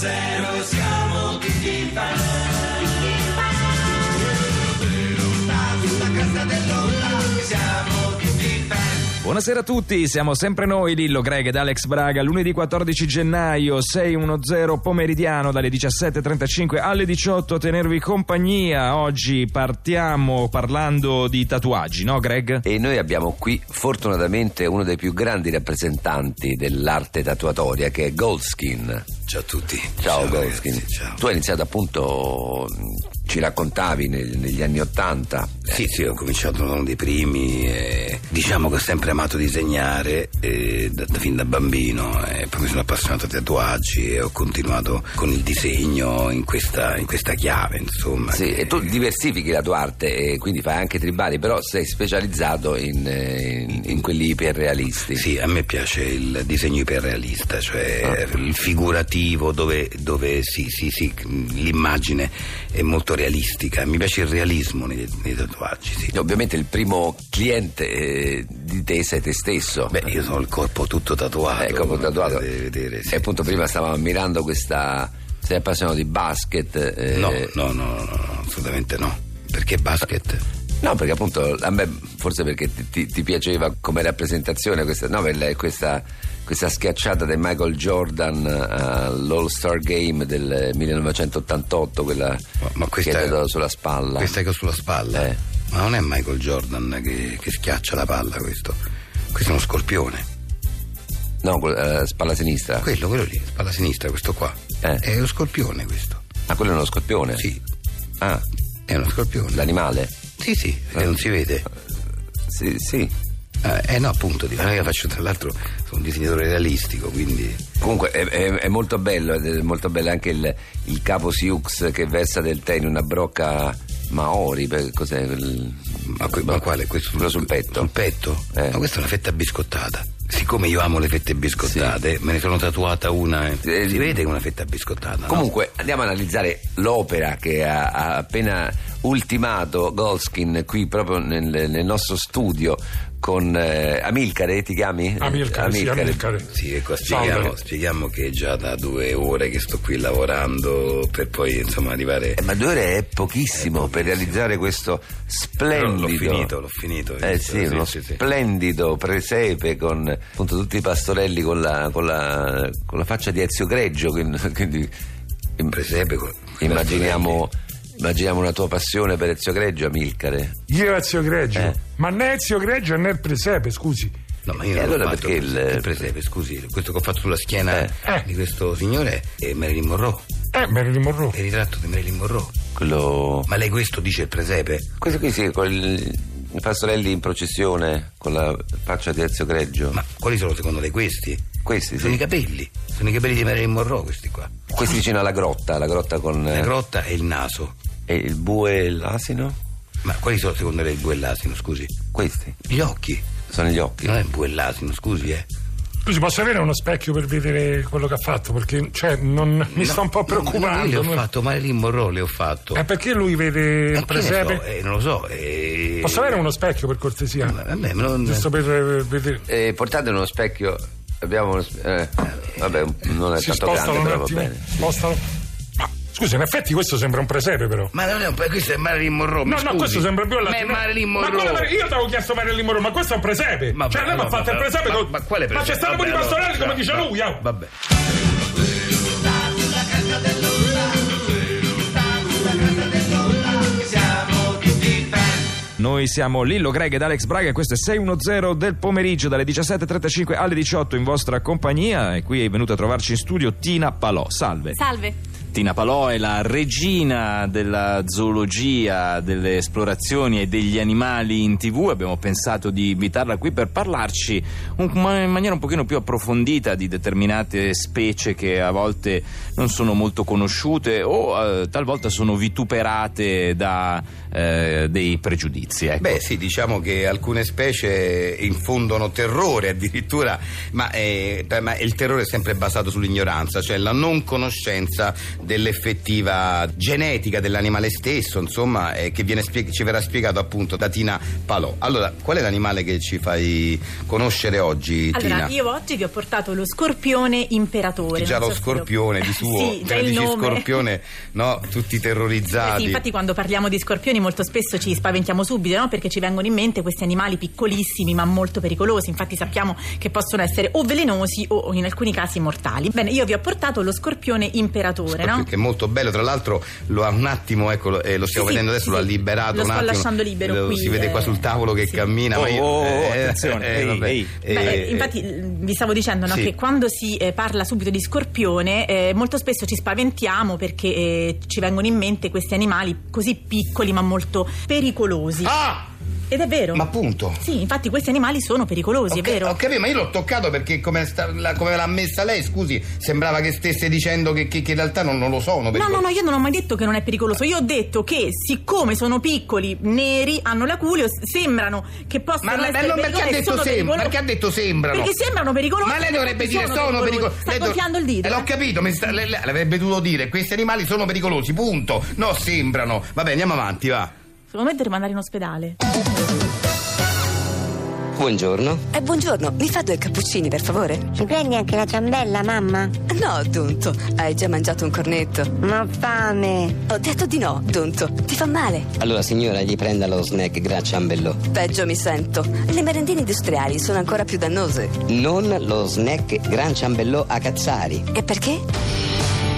100 siamo Buonasera a tutti, siamo sempre noi, Lillo Greg ed Alex Braga, lunedì 14 gennaio 610 pomeridiano dalle 17.35 alle 18 a tenervi compagnia. Oggi partiamo parlando di tatuaggi, no Greg? E noi abbiamo qui fortunatamente uno dei più grandi rappresentanti dell'arte tatuatoria che è Goldskin. Ciao a tutti. Ciao, Goldskin. ragazzi, ciao. Tu hai iniziato appunto, ci raccontavi nel- negli anni Ottanta. Sì, sì, ho cominciato uno dei primi. e diciamo che ho sempre amato disegnare e da, fin da bambino. E poi mi sono appassionato ai tatuaggi e ho continuato con il disegno in questa, in questa chiave, insomma. Sì, che- e tu diversifichi la tua arte e quindi fai anche tribali, però sei specializzato in, eh, in- in quelli iperrealisti. Sì, a me piace il disegno iperrealista, cioè Ah. il figurativo dove, dove sì, sì, sì, l'immagine è molto realistica. Mi piace il realismo nei, nei tatuaggi, sì. Ovviamente il primo cliente eh, di te sei te stesso. Beh, io sono il corpo tutto tatuato. Ecco, come tatuato. vedere, sì. E appunto prima stavamo ammirando questa... Sei appassionato di basket? eh, No, no, no, no, assolutamente no. Perché basket? No, perché appunto a me forse perché ti, ti- piaceva come rappresentazione questa, no, questa, questa schiacciata di Michael Jordan all'All Star Game del 1988, quella Ma- ma che è- è dato sulla spalla. Questa che ho sulla spalla. Eh. Ma non è Michael Jordan che, che schiaccia la palla questo. Questo è uno scorpione. No, eh, spalla sinistra. Quello, quello lì, spalla sinistra, questo qua. Eh. È uno scorpione questo. Ah, quello è uno scorpione? Sì, Ah, è uno scorpione. l'animale? Sì, sì, e non si vede. Sì, sì. Eh, eh, no, appunto, dico, io faccio tra l'altro sono un disegnatore realistico, quindi. Comunque è, è- è molto bello, è molto bello anche il, il capo Siux che versa del tè in una brocca Maori, per- cos'è? quel- Ma, que- ma quale? Questo Quello sul petto. Sul petto? Eh. Ma questa è una fetta biscottata. Siccome io amo le fette biscottate, me ne sono tatuata una. eh. Eh, si vede che è una fetta biscottata. no? Comunque andiamo a analizzare l'opera che ha, ha appena ultimato Goldskin qui proprio nel, nel nostro studio con eh, Amilcare, ti chiami? Amilcare, sì, Amilcare. Sì, ecco, spieghiamo, spieghiamo che è già da due ore che sto qui lavorando per poi insomma arrivare. Eh, ma due ore è pochissimo per realizzare questo splendido. L'ho finito, l'ho finito. Eh sì, uno sì, sì. splendido presepe con appunto tutti i pastorelli con la, con la, con la faccia di Ezio Greggio. Quindi, quindi Presepe con- immaginiamo, immaginiamo una tua passione per Ezio Greggio, Amilcare. Io Ezio Greggio. Eh. Ma né Ezio Greggio né il presepe, scusi. No, ma io E non allora l'ho fatto perché il, il- presepe, scusi, questo che ho fatto sulla schiena Eh. di questo signore è Marilyn Monroe, Eh, Marilyn Monroe. è il ritratto di Marilyn Monroe. Quello. Ma lei questo dice il presepe? Questo qui sì, con il- i pastorelli in processione con la faccia di Ezio Greggio. Ma quali sono secondo lei questi? Questi Sono i sì. capelli, sono i capelli di Marilyn Monroe questi qua. Questi vicino alla grotta, la grotta con. La eh, grotta e il naso. E il bue e l'asino? Ma quali sono secondo lei il bue e l'asino, scusi? Questi Gli occhi. sono gli occhi. Non è il bue e l'asino, scusi, eh. Scusi, posso avere uno specchio per vedere quello che ha fatto? Perché, cioè, non, mi sta un po' No, no, preoccupando. io le ho non- fatto Marilyn Monroe, le ho fatto. Eh, perché lui vede Ma il presepe? so, eh, non lo so. eh, Posso avere uno specchio per cortesia? Vabbè, me lo- Giusto per eh, vedere. Eh, portate uno specchio. Abbiamo uno sp- eh, vabbè, non è si tanto spostano grande, un però va attimo. bene. Spostano. Ma scusi, in effetti questo sembra un presepe, però. Ma non è un questo è Marilyn Monroe. No, no, questo sembra più la Ma è Marilyn Ma Monroe. Mar- io ti avevo chiesto Marilyn Monroe, ma questo è un presepe. Ma cioè, lei mi ha fatto il presepe. ma- con- ma quale Ma c'è presepe? stato pure i Vabbè, pastorelli, come dice lui. oh. Vabbè. Noi siamo Lillo Greg ed Alex Braga e questo è 610 del pomeriggio dalle 17.35 alle 18 in vostra compagnia e qui è venuta a trovarci in studio Tina Palò. Salve. Salve. Tina Palò è la regina della zoologia, delle esplorazioni e degli animali in tv. Abbiamo pensato di invitarla qui per parlarci un- in maniera un pochino più approfondita di determinate specie che a volte non sono molto conosciute o eh, talvolta sono vituperate da eh, dei pregiudizi. Ecco. Beh, sì, diciamo che alcune specie infondono terrore addirittura, ma, eh, ma il terrore è sempre basato sull'ignoranza, cioè la non conoscenza dell'effettiva genetica dell'animale stesso, insomma, eh, che viene spie- ci verrà spiegato appunto da Tina Palò. Allora, qual è l'animale che ci fai conoscere oggi, Allora, Tina? io oggi vi ho portato lo scorpione imperatore. Già lo so se lo- scorpione di suo, Sì, già il nome. scorpione, no? Tutti Eh terrorizzati. sì, infatti quando parliamo di scorpioni molto spesso ci spaventiamo subito, no? Perché ci vengono in mente questi animali piccolissimi ma molto pericolosi. Infatti sappiamo che possono essere o velenosi o in alcuni casi mortali. Bene, io vi ho portato lo scorpione imperatore, no? Che è molto bello, tra l'altro lo ha un attimo, ecco, lo, eh, lo stiamo Sì, vedendo adesso, sì, lo ha liberato Lo un sto attimo. lasciando libero Lo- qui, Si vede eh, qua sul tavolo che sì. cammina. ma Oh, io, oh, oh, attenzione, ehi, vabbè, ehi. Beh, eh, infatti vi stavo dicendo no, sì. che quando si eh, parla subito di scorpione eh, molto spesso ci spaventiamo perché eh, ci vengono in mente questi animali così piccoli ma molto pericolosi. Ah! Ed è vero. Ma appunto. Sì, infatti questi animali sono pericolosi, Ok, è vero. Ho capito, ma io l'ho toccato perché come, sta- la- come l'ha messa lei, scusi, sembrava che stesse dicendo che, che- che in realtà non, non lo sono. No, no, no, io non ho mai detto che non è pericoloso. Io ho detto che siccome sono piccoli, neri, hanno l'aculeo, sembrano che Ma, possano ma essere non perché ha pericolosi, detto pericolosi. perché ha detto sembrano? Perché sembrano pericolosi. Ma lei dovrebbe dire sono pericolosi. Sta Lei dov- gonfiando il dito. Eh, eh? l'ho capito, mi sta- lei, lei avrebbe dovuto dire questi animali sono pericolosi, punto. No, sembrano. Vabbè, andiamo avanti, va. Secondo me devo andare in ospedale. Buongiorno. Eh, buongiorno, mi fa due cappuccini per favore? Ci prendi anche la ciambella, mamma? No, Dunto, hai già mangiato un cornetto. Non ho fame. Ho detto di no, Dunto, ti fa male. Allora, signora, gli prenda lo snack Gran Ciambellò. Peggio mi sento. Le merendine industriali sono ancora più dannose. Non lo snack Gran Ciambellò a Cazzari. E perché?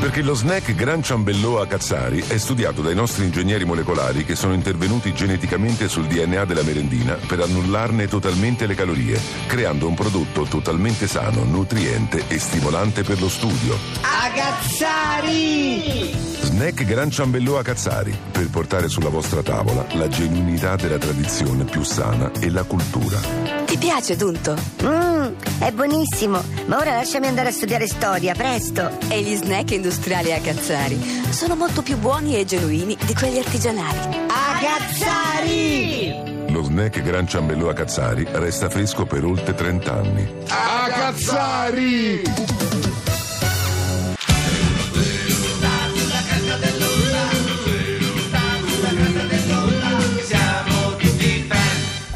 Perché lo snack Gran Ciambellò a Cazzari è studiato dai nostri ingegneri molecolari che sono intervenuti geneticamente sul DNA della merendina per annullarne totalmente le calorie, creando un prodotto totalmente sano, nutriente e stimolante per lo studio. Agazzari! Snack Gran Ciambellò a Cazzari, per portare sulla vostra tavola la genuinità della tradizione più sana e la cultura. Ti piace, Dunto? Mmm, è buonissimo. Ma ora lasciami andare a studiare storia, presto. E gli snack industriali a Cazzari sono molto più buoni e genuini di quelli artigianali. Agazzari! Lo snack Gran Ciambellò a Cazzari resta fresco per oltre 30 anni. A Cazzari!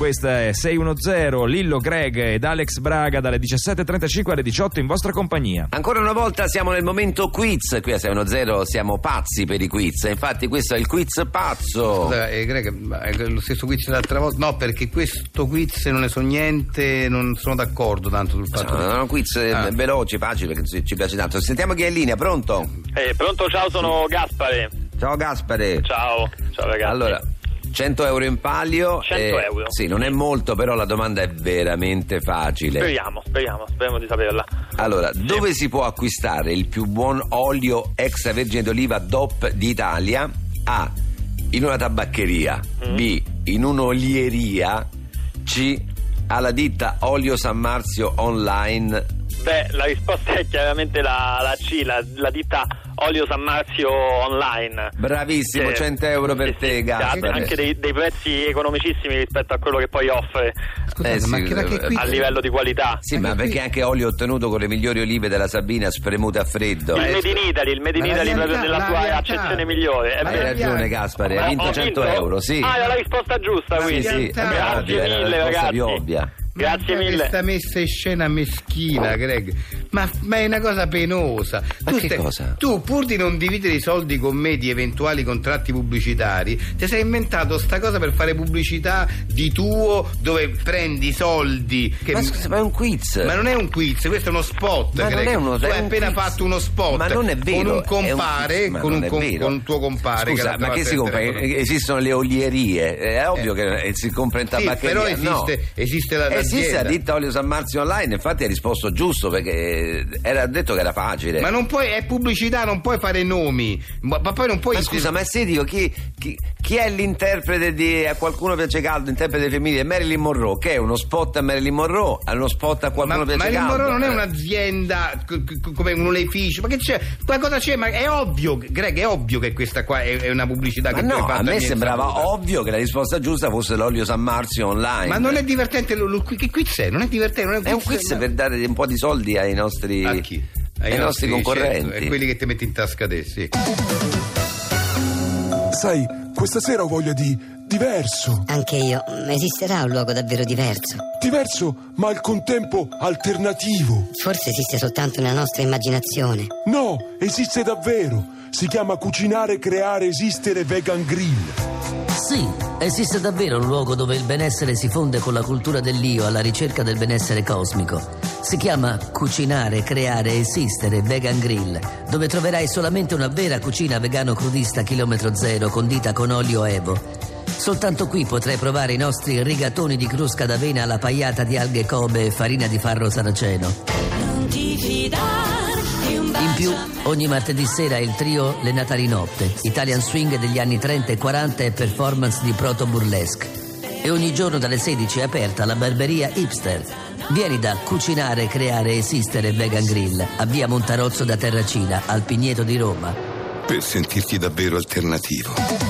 Questa è 610 Lillo Greg ed Alex Braga dalle 17.35 alle 18 in vostra compagnia. Ancora una volta siamo nel momento quiz, qui a 610 siamo pazzi per i quiz, infatti questo è il quiz pazzo. Scusa, eh, Greg, ma è lo stesso quiz dell'altra volta? No, perché questo quiz non ne so niente, non sono d'accordo tanto sul fatto Sono sono quiz eh, Ah. veloci, facili perché ci ci piace tanto. Sentiamo chi è in linea, pronto? Eh, pronto, ciao, sono Gaspare. Ciao Gaspare. Ciao, ciao ragazzi. Allora, 100 euro in palio. 100 eh, euro. Sì, non è molto, però la domanda è veramente facile. Speriamo, speriamo, speriamo di saperla. Allora, dove si può acquistare il più buon olio extravergine d'oliva DOP d'Italia? A. In una tabaccheria. Mm. B. In un'olieria. C. Alla ditta Olio San Marzio online. Beh, la risposta è chiaramente la, la C, la, la ditta Olio San Marzio online. Bravissimo, Che- 100 euro per sì, te, sì, Gaspare. Anche dei, dei prezzi economicissimi rispetto a quello che poi offre Scusate, Eh sì, ma che, da che eh, a livello di qualità. Sì, ma perché anche olio ottenuto con le migliori olive della Sabina spremute a freddo. Il Eh, Made in Italy, il Made in Italy proprio nella la sua accezione migliore. Hai ragione, Gaspare, hai vinto ho 100 vinto? euro, sì. Ah, è la risposta giusta, Sì, quindi. sì, è Grazie ovvio, era la mille, ragazzi. più ovvia. Grazie Ma mille. Questa messa in scena meschina, Greg. Ma, ma è una cosa penosa. Ma tu, che cosa? tu, pur di non dividere i soldi con me di eventuali contratti pubblicitari, ti sei inventato sta cosa per fare pubblicità di tuo dove prendi i soldi. Che- Ma scusa, ma è un quiz. Ma non è un quiz, questo è uno spot. Ma non è uno- tu è hai un appena quiz. fatto uno spot Ma non è vero. con un un compare, ma con, un com- con un tuo compare. Scusa, che ma che si compra? Esistono le olierie, è ovvio che eh, si compra in Sì, tabaccheria. però esiste, no. esiste la Esiste la ditta Olio San Marzio online, infatti hai risposto giusto perché era detto che era facile. Ma non puoi, è pubblicità, non puoi fare nomi. Ma, ma poi non puoi. Ma scusa, ma se dico chi, chi, chi è l'interprete di A qualcuno piace caldo, l'interprete femminile? Marilyn Monroe, che è uno spot a Marilyn Monroe, è uno spot a qualcuno Ma piace Marilyn caldo. Monroe non è Eh. un'azienda c- c- come un oleificio, ma che c'è? Qualcosa c'è, ma è ovvio, Greg, è ovvio che questa qua è, è una pubblicità Ma che tu hai no, fatto a me sembrava insaputa. ovvio che la risposta giusta fosse l'olio San Marzio online. Ma non è divertente, lo- lo- che quiz è? Non è divertente, non è un È un quiz, quiz per dare un po' di soldi ai nostri. A chi? Ai Ai nostri concorrenti. certo, e quelli che ti metti in tasca te, sì. Sai, questa sera ho voglia di diverso. Anche io. Esisterà un luogo davvero diverso? Diverso, ma al contempo alternativo. Forse esiste soltanto nella nostra immaginazione. No, esiste davvero. Si chiama Cucinare, Creare, Esistere Vegan Grill. Sì, esiste davvero un luogo dove il benessere si fonde con la cultura dell'io alla ricerca del benessere cosmico. Si chiama Cucinare, Creare, Esistere Vegan Grill, dove troverai solamente una vera cucina vegano crudista chilometro zero condita con olio Evo. Soltanto qui potrai provare i nostri rigatoni di crusca d'avena alla pagliata di alghe kobe e farina di farro saraceno. In più, ogni martedì sera il trio Le Natalinotte, Italian Swing degli anni 30 e 40 e performance di proto burlesque. E ogni giorno dalle 16 è aperta la barberia Hipster. Vieni da Cucinare, Creare, Esistere Vegan Grill a via Montarozzo da Terracina, al Pigneto di Roma. Per sentirti davvero alternativo.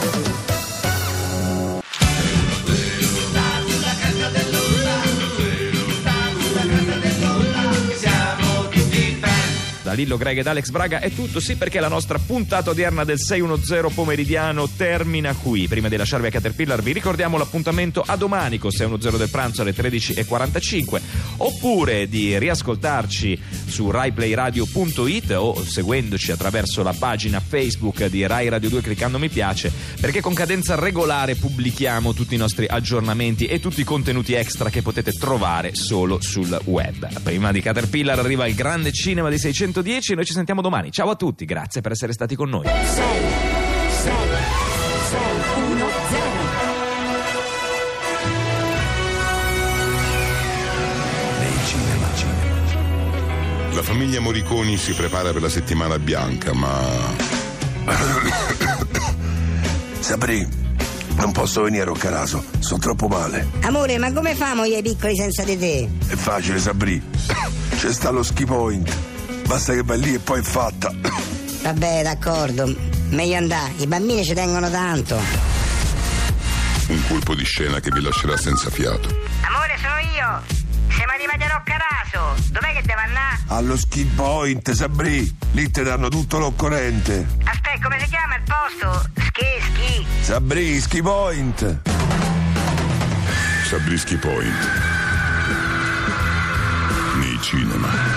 Lillo Greg ed Alex Braga è tutto, sì perché la nostra puntata odierna del 610 pomeridiano termina qui. Prima di lasciarvi a Caterpillar vi ricordiamo l'appuntamento a domani con 610 del pranzo alle 13.45 oppure di riascoltarci su raiplayradio.it o seguendoci attraverso la pagina Facebook di Rai Radio 2 cliccando mi piace perché con cadenza regolare pubblichiamo tutti i nostri aggiornamenti e tutti i contenuti extra che potete trovare solo sul web. Prima di Caterpillar arriva il grande cinema di 610 noi ci sentiamo domani. Ciao a tutti, grazie per essere stati con noi. La famiglia Moriconi si prepara per la settimana bianca, ma. Sabri, non posso venire a Roccaraso, sono troppo male. Amore, ma come famo io ai piccoli senza di te? È facile, Sabri. C'è sta lo ski point. Basta che vai lì e poi è fatta. Vabbè, d'accordo. Meglio andare, i bambini ci tengono tanto. Un colpo di scena che vi lascerà senza fiato. Amore, sono io. Siamo arrivati a Roccaraso. Dov'è che devo andare? Allo ski point, Sabri. Lì ti danno tutto l'occorrente. Aspetta, come si chiama il posto? Schi, schi. Sabri, ski point. Sabrisky Point. Nei cinema.